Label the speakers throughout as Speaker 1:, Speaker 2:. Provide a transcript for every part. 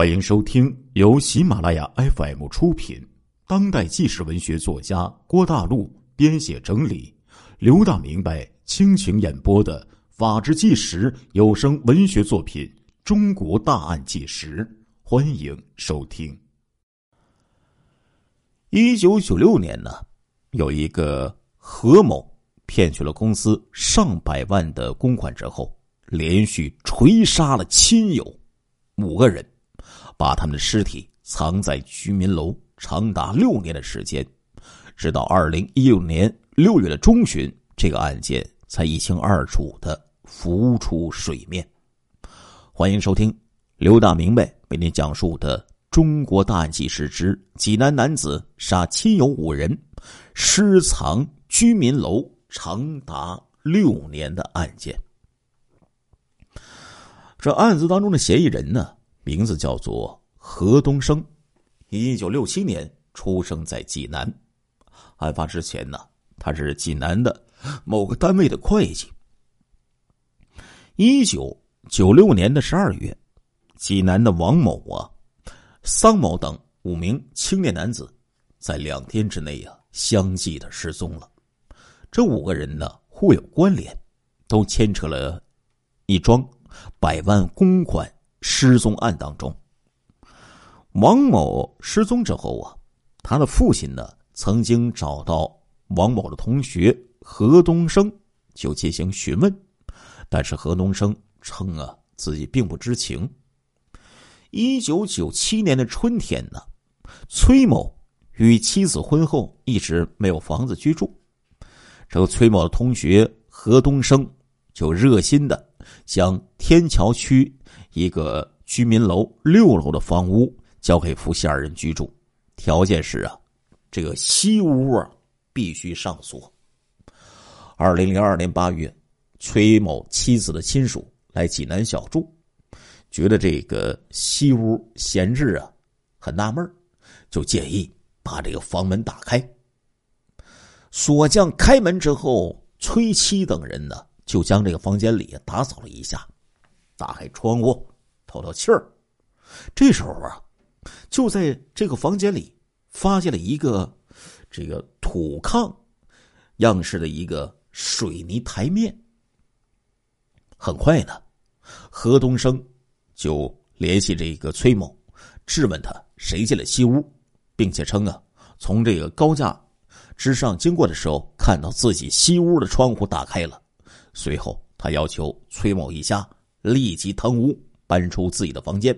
Speaker 1: 欢迎收听由喜马拉雅 FM 出品、当代纪实文学作家郭大陆编写整理、刘大明白倾情演播的《法制纪实》有声文学作品《中国大案纪实》，欢迎收听。
Speaker 2: 一九九六年呢，有一个何某骗取了公司上百万的公款之后，连续锤杀了亲友五个人。把他们的尸体藏在居民楼长达六年的时间，直到二零一六年六月的中旬，这个案件才一清二楚的浮出水面。欢迎收听刘大明白为您讲述的《中国大案纪实之济南男子杀亲友五人，尸藏居民楼长达六年的案件》。这案子当中的嫌疑人呢？名字叫做何东升，一九六七年出生在济南。案发之前呢，他是济南的某个单位的会计。一九九六年的十二月，济南的王某啊、桑某等五名青年男子，在两天之内啊相继的失踪了。这五个人呢互有关联，都牵扯了一桩百万公款。失踪案当中，王某失踪之后啊，他的父亲呢曾经找到王某的同学何东升，就进行询问，但是何东升称啊自己并不知情。一九九七年的春天呢，崔某与妻子婚后一直没有房子居住，这个崔某的同学何东升就热心的将天桥区。一个居民楼六楼的房屋交给夫妻二人居住，条件是啊，这个西屋啊必须上锁。二零零二年八月，崔某妻子的亲属来济南小住，觉得这个西屋闲置啊，很纳闷就建议把这个房门打开。锁匠开门之后，崔妻等人呢就将这个房间里打扫了一下。打开窗户，透透气儿。这时候啊，就在这个房间里发现了一个这个土炕样式的一个水泥台面。很快呢，何东升就联系这个崔某，质问他谁进了西屋，并且称啊，从这个高架之上经过的时候，看到自己西屋的窗户打开了。随后，他要求崔某一家。立即腾屋搬出自己的房间。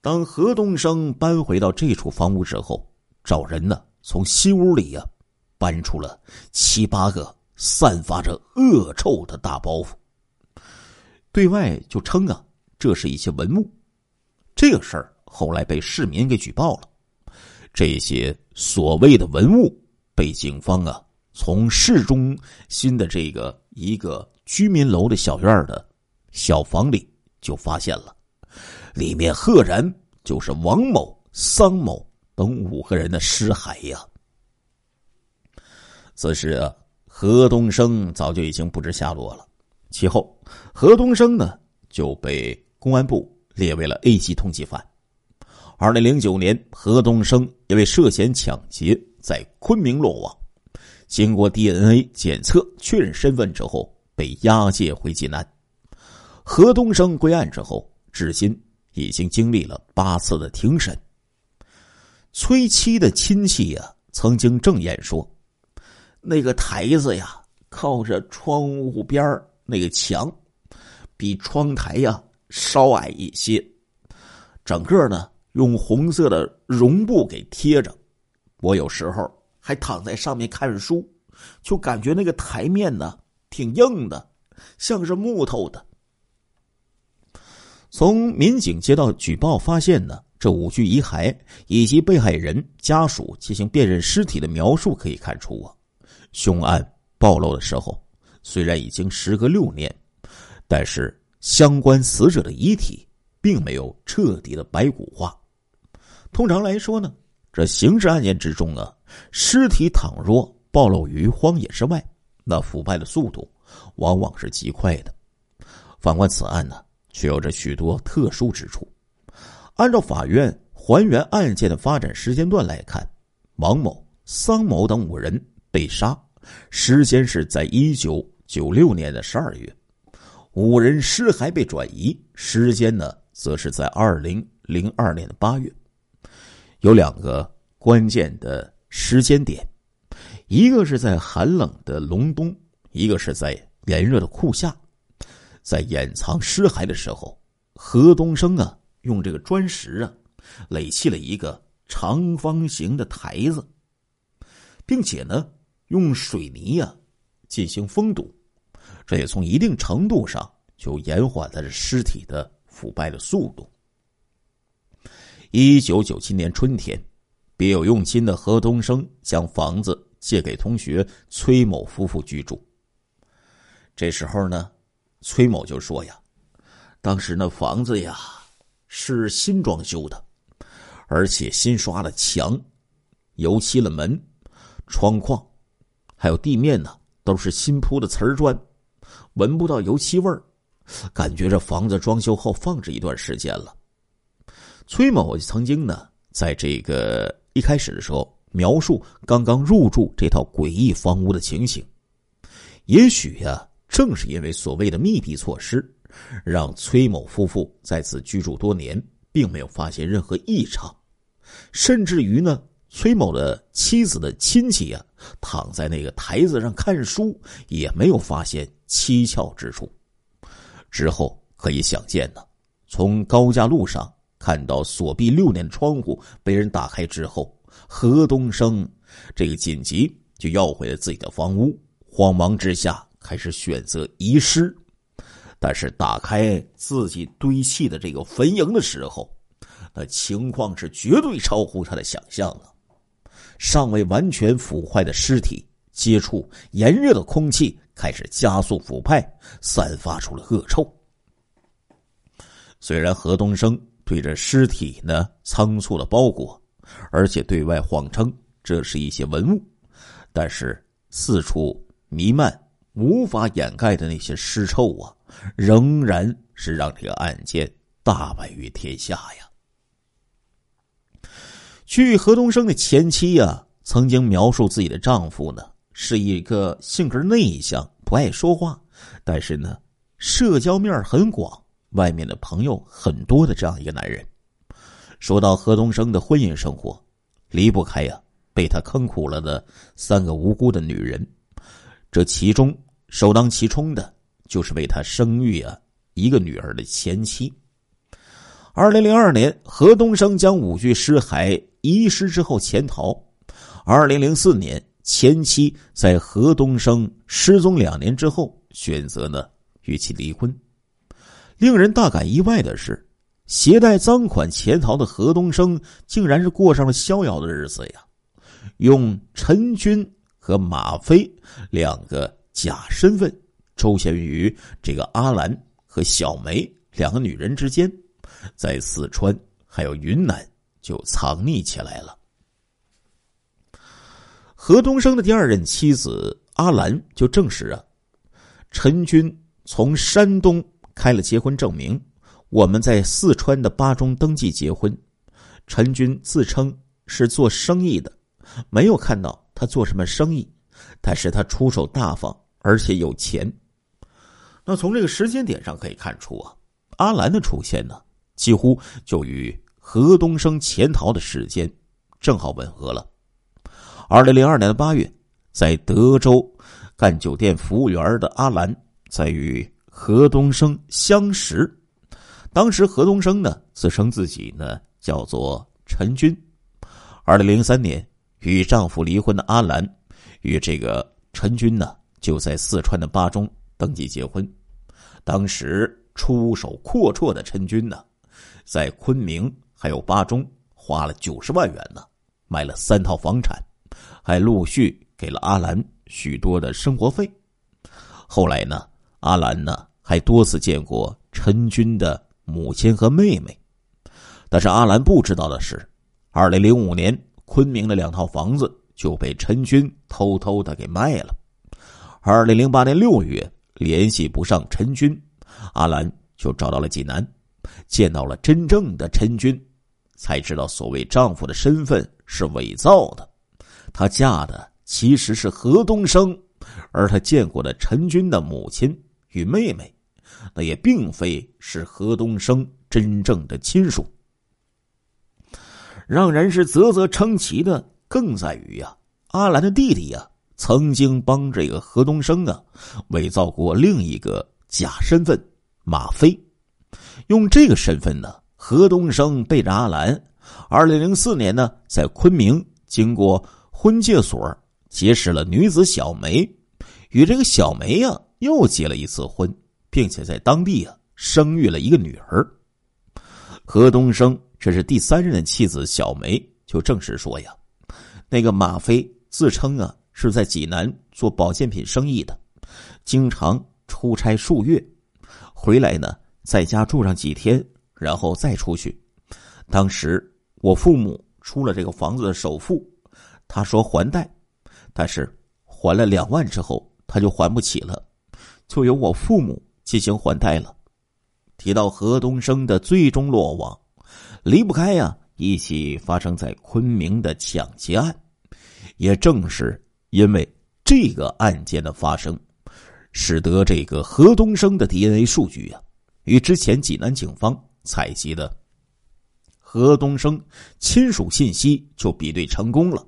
Speaker 2: 当何东升搬回到这处房屋之后，找人呢从西屋里呀搬出了七八个散发着恶臭的大包袱，对外就称啊这是一些文物。这个事儿后来被市民给举报了，这些所谓的文物被警方啊从市中心的这个一个居民楼的小院的。小房里就发现了，里面赫然就是王某、桑某等五个人的尸骸呀。此时啊，何东升早就已经不知下落了。其后，何东升呢就被公安部列为了 A 级通缉犯。二零零九年，何东升因为涉嫌抢劫在昆明落网，经过 DNA 检测确认身份之后，被押解回济南。何东升归案之后，至今已经经历了八次的庭审。崔妻的亲戚呀，曾经证言说，那个台子呀，靠着窗户边那个墙，比窗台呀稍矮一些，整个呢用红色的绒布给贴着。我有时候还躺在上面看书，就感觉那个台面呢挺硬的，像是木头的。从民警接到举报发现呢，这五具遗骸以及被害人家属进行辨认尸体的描述可以看出啊，凶案暴露的时候虽然已经时隔六年，但是相关死者的遗体并没有彻底的白骨化。通常来说呢，这刑事案件之中啊，尸体倘若暴露于荒野之外，那腐败的速度往往是极快的。反观此案呢？却有着许多特殊之处。按照法院还原案件的发展时间段来看，王某、桑某等五人被杀，时间是在一九九六年的十二月；五人尸骸被转移，时间呢，则是在二零零二年的八月。有两个关键的时间点，一个是在寒冷的隆冬，一个是在炎热的酷夏。在掩藏尸骸的时候，何东升啊，用这个砖石啊，垒砌了一个长方形的台子，并且呢，用水泥呀进行封堵，这也从一定程度上就延缓了尸体的腐败的速度。一九九七年春天，别有用心的何东升将房子借给同学崔某夫妇居住。这时候呢，崔某就说：“呀，当时那房子呀是新装修的，而且新刷了墙，油漆了门、窗框，还有地面呢都是新铺的瓷砖，闻不到油漆味儿，感觉这房子装修后放置一段时间了。”崔某曾经呢，在这个一开始的时候描述刚刚入住这套诡异房屋的情形。也许呀，正是因为所谓的密闭措施，让崔某夫妇在此居住多年，并没有发现任何异常。甚至于呢，崔某的妻子的亲戚呀，躺在那个台子上看书，也没有发现蹊跷之处。之后可以想见呢，从高架路上。看到锁闭六年的窗户被人打开之后，何东升这个紧急就要回了自己的房屋。慌忙之下，开始选择遗失。但是打开自己堆砌的这个坟茔的时候，那情况是绝对超乎他的想象了。尚未完全腐坏的尸体接触炎热的空气，开始加速腐败，散发出了恶臭。虽然何东升。对着尸体呢，仓促的包裹，而且对外谎称这是一些文物，但是四处弥漫、无法掩盖的那些尸臭啊，仍然是让这个案件大白于天下呀。据何东升的前妻呀，曾经描述自己的丈夫呢，是一个性格内向、不爱说话，但是呢，社交面很广。外面的朋友很多的这样一个男人，说到何东升的婚姻生活，离不开呀被他坑苦了的三个无辜的女人，这其中首当其冲的就是为他生育啊一个女儿的前妻。二零零二年，何东升将五具尸骸遗失之后潜逃。二零零四年，前妻在何东升失踪两年之后，选择呢与其离婚。令人大感意外的是，携带赃款潜逃的何东升，竟然是过上了逍遥的日子呀！用陈军和马飞两个假身份，周旋于这个阿兰和小梅两个女人之间，在四川还有云南就藏匿起来了。何东升的第二任妻子阿兰就证实啊，陈军从山东。开了结婚证明，我们在四川的巴中登记结婚。陈军自称是做生意的，没有看到他做什么生意，但是他出手大方，而且有钱。那从这个时间点上可以看出啊，阿兰的出现呢，几乎就与何东升潜逃的时间正好吻合了。二零零二年的八月，在德州干酒店服务员的阿兰在与。何东升相识，当时何东升呢自称自己呢叫做陈军。二零零三年与丈夫离婚的阿兰，与这个陈军呢就在四川的巴中登记结婚。当时出手阔绰的陈军呢，在昆明还有巴中花了九十万元呢，买了三套房产，还陆续给了阿兰许多的生活费。后来呢？阿兰呢，还多次见过陈军的母亲和妹妹，但是阿兰不知道的是，二零零五年昆明的两套房子就被陈军偷偷的给卖了。二零零八年六月，联系不上陈军，阿兰就找到了济南，见到了真正的陈军，才知道所谓丈夫的身份是伪造的，她嫁的其实是何东升，而她见过的陈军的母亲与妹妹，那也并非是何东升真正的亲属。让人是啧啧称奇的，更在于呀，阿兰的弟弟呀，曾经帮这个何东升啊，伪造过另一个假身份马飞。用这个身份呢，何东升背着阿兰，二零零四年呢，在昆明经过婚介所结识了女子小梅，与这个小梅呀又结了一次婚，并且在当地啊生育了一个女儿。何东升。这是第三任的妻子小梅就证实说呀，那个马飞自称啊是在济南做保健品生意的，经常出差数月，回来呢在家住上几天，然后再出去。当时我父母出了这个房子的首付，他说还贷，但是还了两万之后他就还不起了，就由我父母进行还贷了。提到何东升的最终落网。离不开呀，一起发生在昆明的抢劫案，也正是因为这个案件的发生，使得这个何东升的 DNA 数据呀，与之前济南警方采集的何东升亲属信息就比对成功了，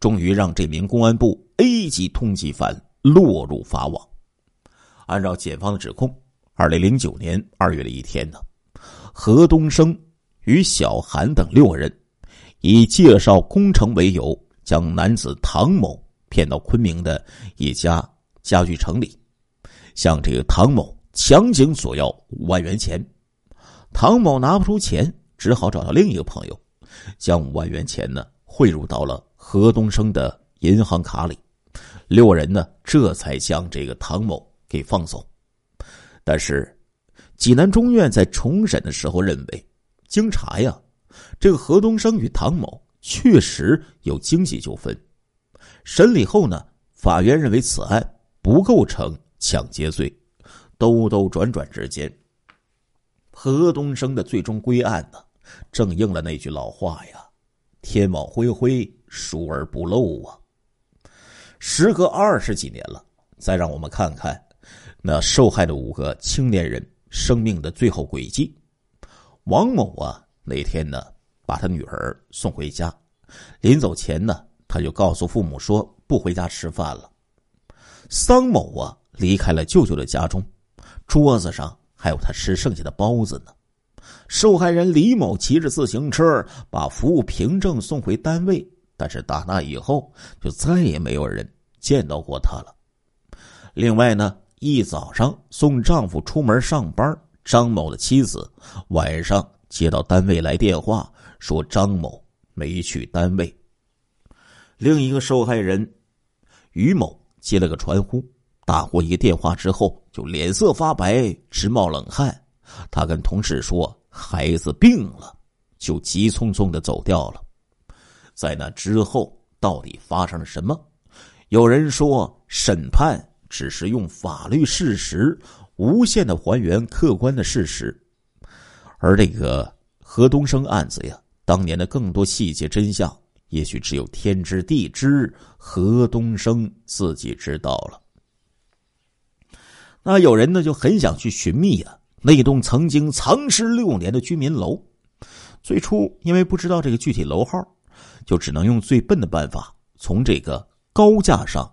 Speaker 2: 终于让这名公安部 A 级通缉犯落入法网。按照检方的指控，二零零九年二月的一天呢，何东升。与小韩等六个人，以介绍工程为由，将男子唐某骗到昆明的一家家具城里，向这个唐某强行索要五万元钱。唐某拿不出钱，只好找到另一个朋友，将五万元钱呢汇入到了何东升的银行卡里。六人呢这才将这个唐某给放走。但是，济南中院在重审的时候认为。经查呀，这个何东升与唐某确实有经济纠纷。审理后呢，法院认为此案不构成抢劫罪。兜兜转转之间，何东升的最终归案呢，正应了那句老话呀：“天网恢恢，疏而不漏啊。”时隔二十几年了，再让我们看看那受害的五个青年人生命的最后轨迹。王某啊，那天呢，把他女儿送回家，临走前呢，他就告诉父母说不回家吃饭了。桑某啊，离开了舅舅的家中，桌子上还有他吃剩下的包子呢。受害人李某骑着自行车把服务凭证送回单位，但是打那以后就再也没有人见到过他了。另外呢，一早上送丈夫出门上班。张某的妻子晚上接到单位来电话，说张某没去单位。另一个受害人于某接了个传呼，打过一个电话之后就脸色发白，直冒冷汗。他跟同事说孩子病了，就急匆匆的走掉了。在那之后，到底发生了什么？有人说审判只是用法律事实。无限的还原客观的事实，而这个何东升案子呀，当年的更多细节真相，也许只有天知地知，何东升自己知道了。那有人呢就很想去寻觅啊，那栋曾经藏尸六年的居民楼。最初因为不知道这个具体楼号，就只能用最笨的办法，从这个高架上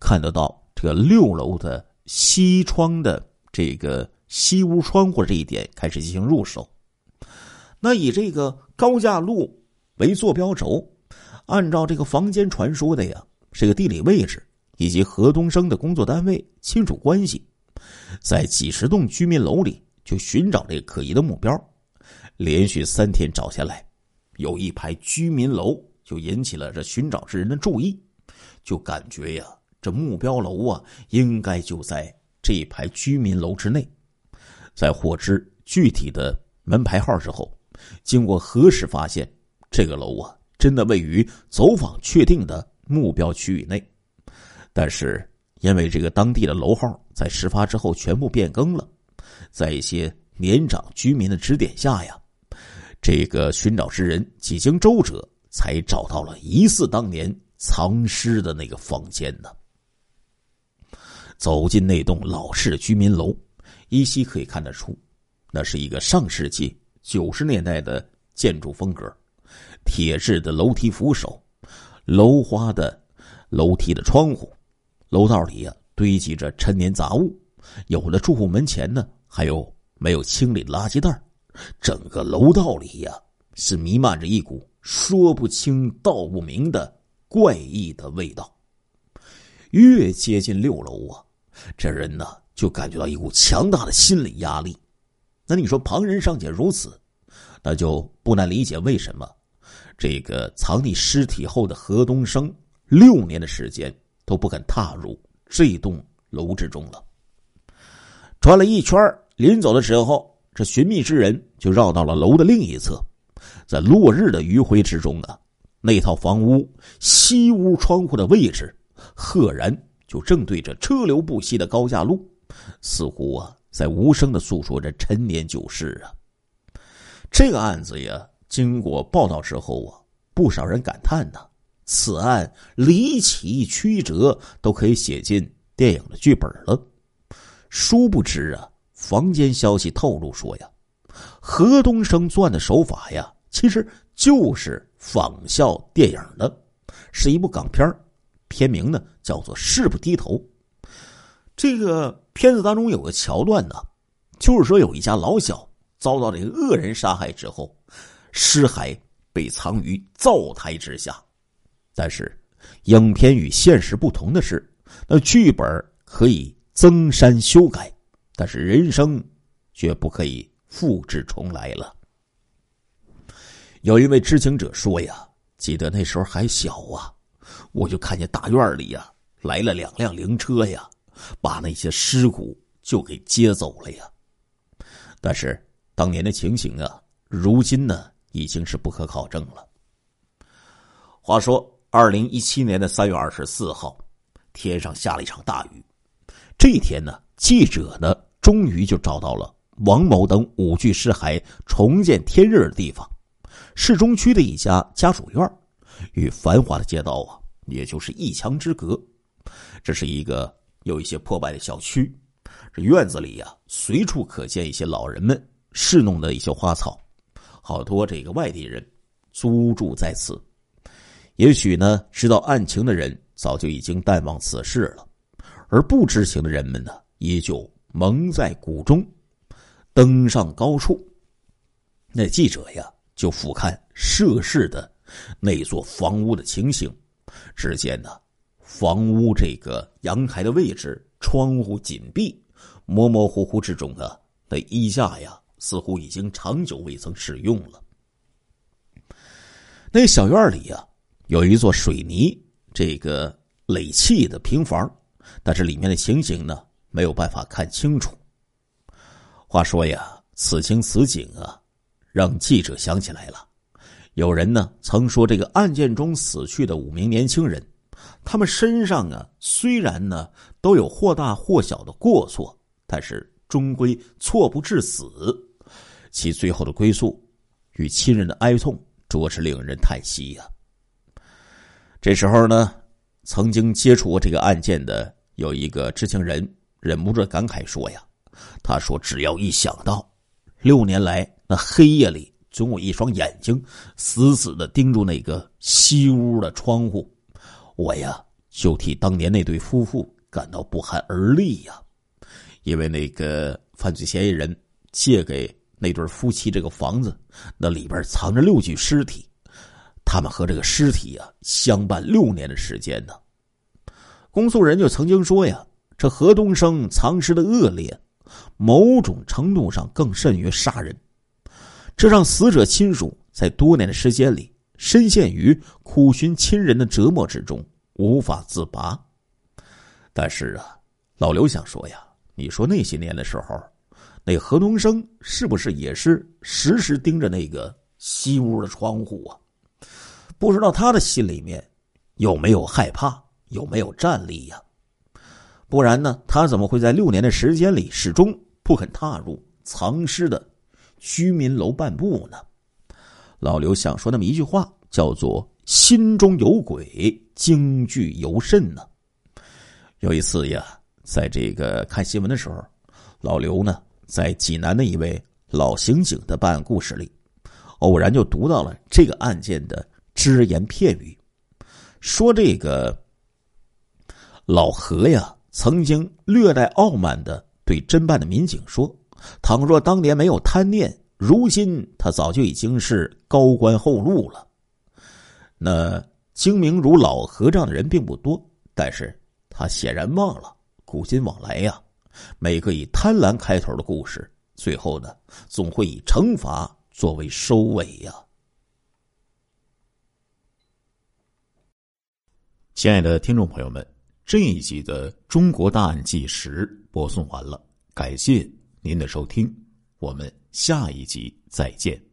Speaker 2: 看得到这个六楼的西窗的。这个西屋窗户这一点开始进行入手，那以这个高架路为坐标轴，按照这个房间传说的呀，这个地理位置以及何东升的工作单位亲属关系，在几十栋居民楼里就寻找这个可疑的目标，连续三天找下来，有一排居民楼就引起了这寻找之人的注意，就感觉呀，这目标楼啊，应该就在。这排居民楼之内，在获知具体的门牌号之后，经过核实发现，这个楼啊，真的位于走访确定的目标区域内。但是，因为这个当地的楼号在事发之后全部变更了，在一些年长居民的指点下呀，这个寻找之人几经周折，才找到了疑似当年藏尸的那个房间呢。走进那栋老式居民楼，依稀可以看得出，那是一个上世纪九十年代的建筑风格，铁质的楼梯扶手，楼花的楼梯的窗户，楼道里呀堆积着陈年杂物，有的住户门前呢还有没有清理的垃圾袋整个楼道里呀是弥漫着一股说不清道不明的怪异的味道。越接近六楼啊。这人呢，就感觉到一股强大的心理压力。那你说旁人尚且如此，那就不难理解为什么这个藏匿尸体后的何东升六年的时间都不肯踏入这栋楼之中了。转了一圈，临走的时候，这寻觅之人就绕到了楼的另一侧，在落日的余晖之中啊，那套房屋西屋窗户的位置赫然。就正对着车流不息的高架路，似乎啊在无声的诉说着陈年旧事啊。这个案子呀，经过报道之后啊，不少人感叹呐，此案离奇曲折，都可以写进电影的剧本了。殊不知啊，坊间消息透露说呀，何东升作案的手法呀，其实就是仿效电影的，是一部港片片名呢叫做《誓不低头》。这个片子当中有个桥段呢，就是说有一家老小遭到这个恶人杀害之后，尸骸被藏于灶台之下。但是，影片与现实不同的是，那剧本可以增删修改，但是人生却不可以复制重来了。有一位知情者说呀：“记得那时候还小啊。”我就看见大院里呀来了两辆灵车呀，把那些尸骨就给接走了呀。但是当年的情形啊，如今呢已经是不可考证了。话说，二零一七年的三月二十四号，天上下了一场大雨。这一天呢，记者呢终于就找到了王某等五具尸骸重见天日的地方——市中区的一家家属院，与繁华的街道啊。也就是一墙之隔，这是一个有一些破败的小区。这院子里呀，随处可见一些老人们侍弄的一些花草，好多这个外地人租住在此。也许呢，知道案情的人早就已经淡忘此事了，而不知情的人们呢，依旧蒙在鼓中。登上高处，那记者呀，就俯瞰涉事的那座房屋的情形。只见呢，房屋这个阳台的位置，窗户紧闭，模模糊糊之中啊，那衣架呀，似乎已经长久未曾使用了。那小院里呀，有一座水泥这个垒砌的平房，但是里面的情形呢，没有办法看清楚。话说呀，此情此景啊，让记者想起来了。有人呢曾说，这个案件中死去的五名年轻人，他们身上啊虽然呢都有或大或小的过错，但是终归错不致死，其最后的归宿与亲人的哀痛，着实令人叹息呀。这时候呢，曾经接触过这个案件的有一个知情人，忍不住感慨说呀：“他说，只要一想到六年来那黑夜里。”总有一双眼睛死死的盯住那个西屋的窗户，我呀就替当年那对夫妇感到不寒而栗呀。因为那个犯罪嫌疑人借给那对夫妻这个房子，那里边藏着六具尸体，他们和这个尸体呀相伴六年的时间呢。公诉人就曾经说呀，这何东升藏尸的恶劣，某种程度上更甚于杀人。这让死者亲属在多年的时间里深陷于苦寻亲人的折磨之中，无法自拔。但是啊，老刘想说呀，你说那些年的时候，那何东升是不是也是时时盯着那个西屋的窗户啊？不知道他的心里面有没有害怕，有没有战栗呀？不然呢，他怎么会在六年的时间里始终不肯踏入？藏尸的居民楼半步呢？老刘想说那么一句话，叫做“心中有鬼，惊惧尤甚”呢。有一次呀，在这个看新闻的时候，老刘呢在济南的一位老刑警的办案故事里，偶然就读到了这个案件的只言片语，说这个老何呀曾经略带傲慢的对侦办的民警说：“倘若当年没有贪念，如今他早就已经是高官厚禄了。”那精明如老和尚的人并不多，但是。他显然忘了，古今往来呀，每个以贪婪开头的故事，最后呢，总会以惩罚作为收尾呀。
Speaker 1: 亲爱的听众朋友们，这一集的《中国大案纪实》播送完了，感谢您的收听，我们下一集再见。